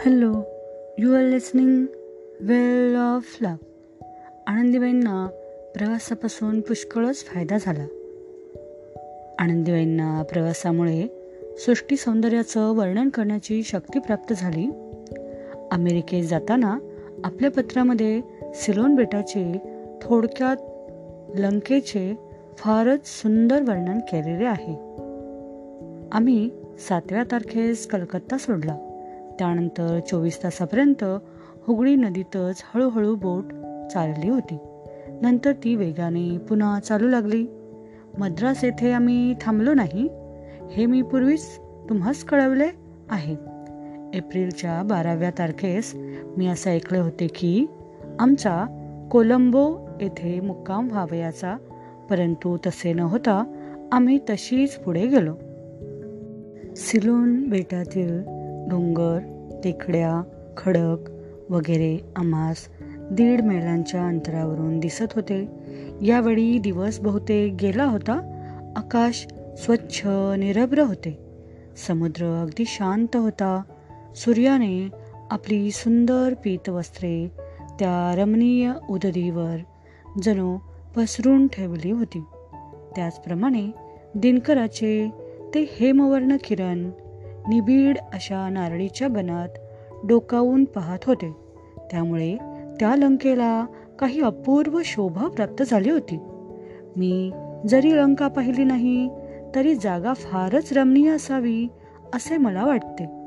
Hello you are listening well of love आनंदीबाईंना प्रवासापासून पुष्कळच फायदा झाला. आनंदीबाईंना प्रवासामुळे सृष्टी सौंदर्याचं वर्णन करण्याची शक्ती प्राप्त झाली. अमेरिकेत जाताना आपल्या पत्रामध्ये सिलोन बेटाचे थोडक्यात लंकेचे फारच सुंदर वर्णन केलेले आहे. आम्ही सातव्या तारखेस कलकत्ता सोडला. त्यानंतर चोवीस तासापर्यंत हुगळी नदीतच हळूहळू बोट चालली होती. नंतर ती वेगाने पुन्हा चालू लागली. मद्रास येथे आम्ही थांबलो नाही हे मी पूर्वीच तुम्हाच कळवले आहे. एप्रिलच्या बाराव्या तारखेस मी असं ऐकले होते की आमचा कोलंबो येथे मुक्काम व्हावयाचा परंतु तसे न होता आम्ही तशीच पुढे गेलो. सिलोन बेटातील डोंगर टेकड्या खडक वगैरे आमास दीड मैलांच्या अंतरावरून दिसत होते. यावेळी दिवस बहुतेक गेला होता. आकाश स्वच्छ निरभ्र होते. समुद्र अगदी शांत होता. सूर्याने आपली सुंदर पीतवस्त्रे त्या रमणीय उदरीवर जणू पसरून ठेवली होती. त्याचप्रमाणे दिनकराचे ते हेमवर्ण किरण निबिड अशा नारळीच्या बनात डोकावून पाहत होते. त्यामुळे त्या लंकेला काही अपूर्व शोभा प्राप्त झाली होती. मी जरी लंका पाहिली नाही तरी जागा फारच रमणीय असावी असे मला वाटते.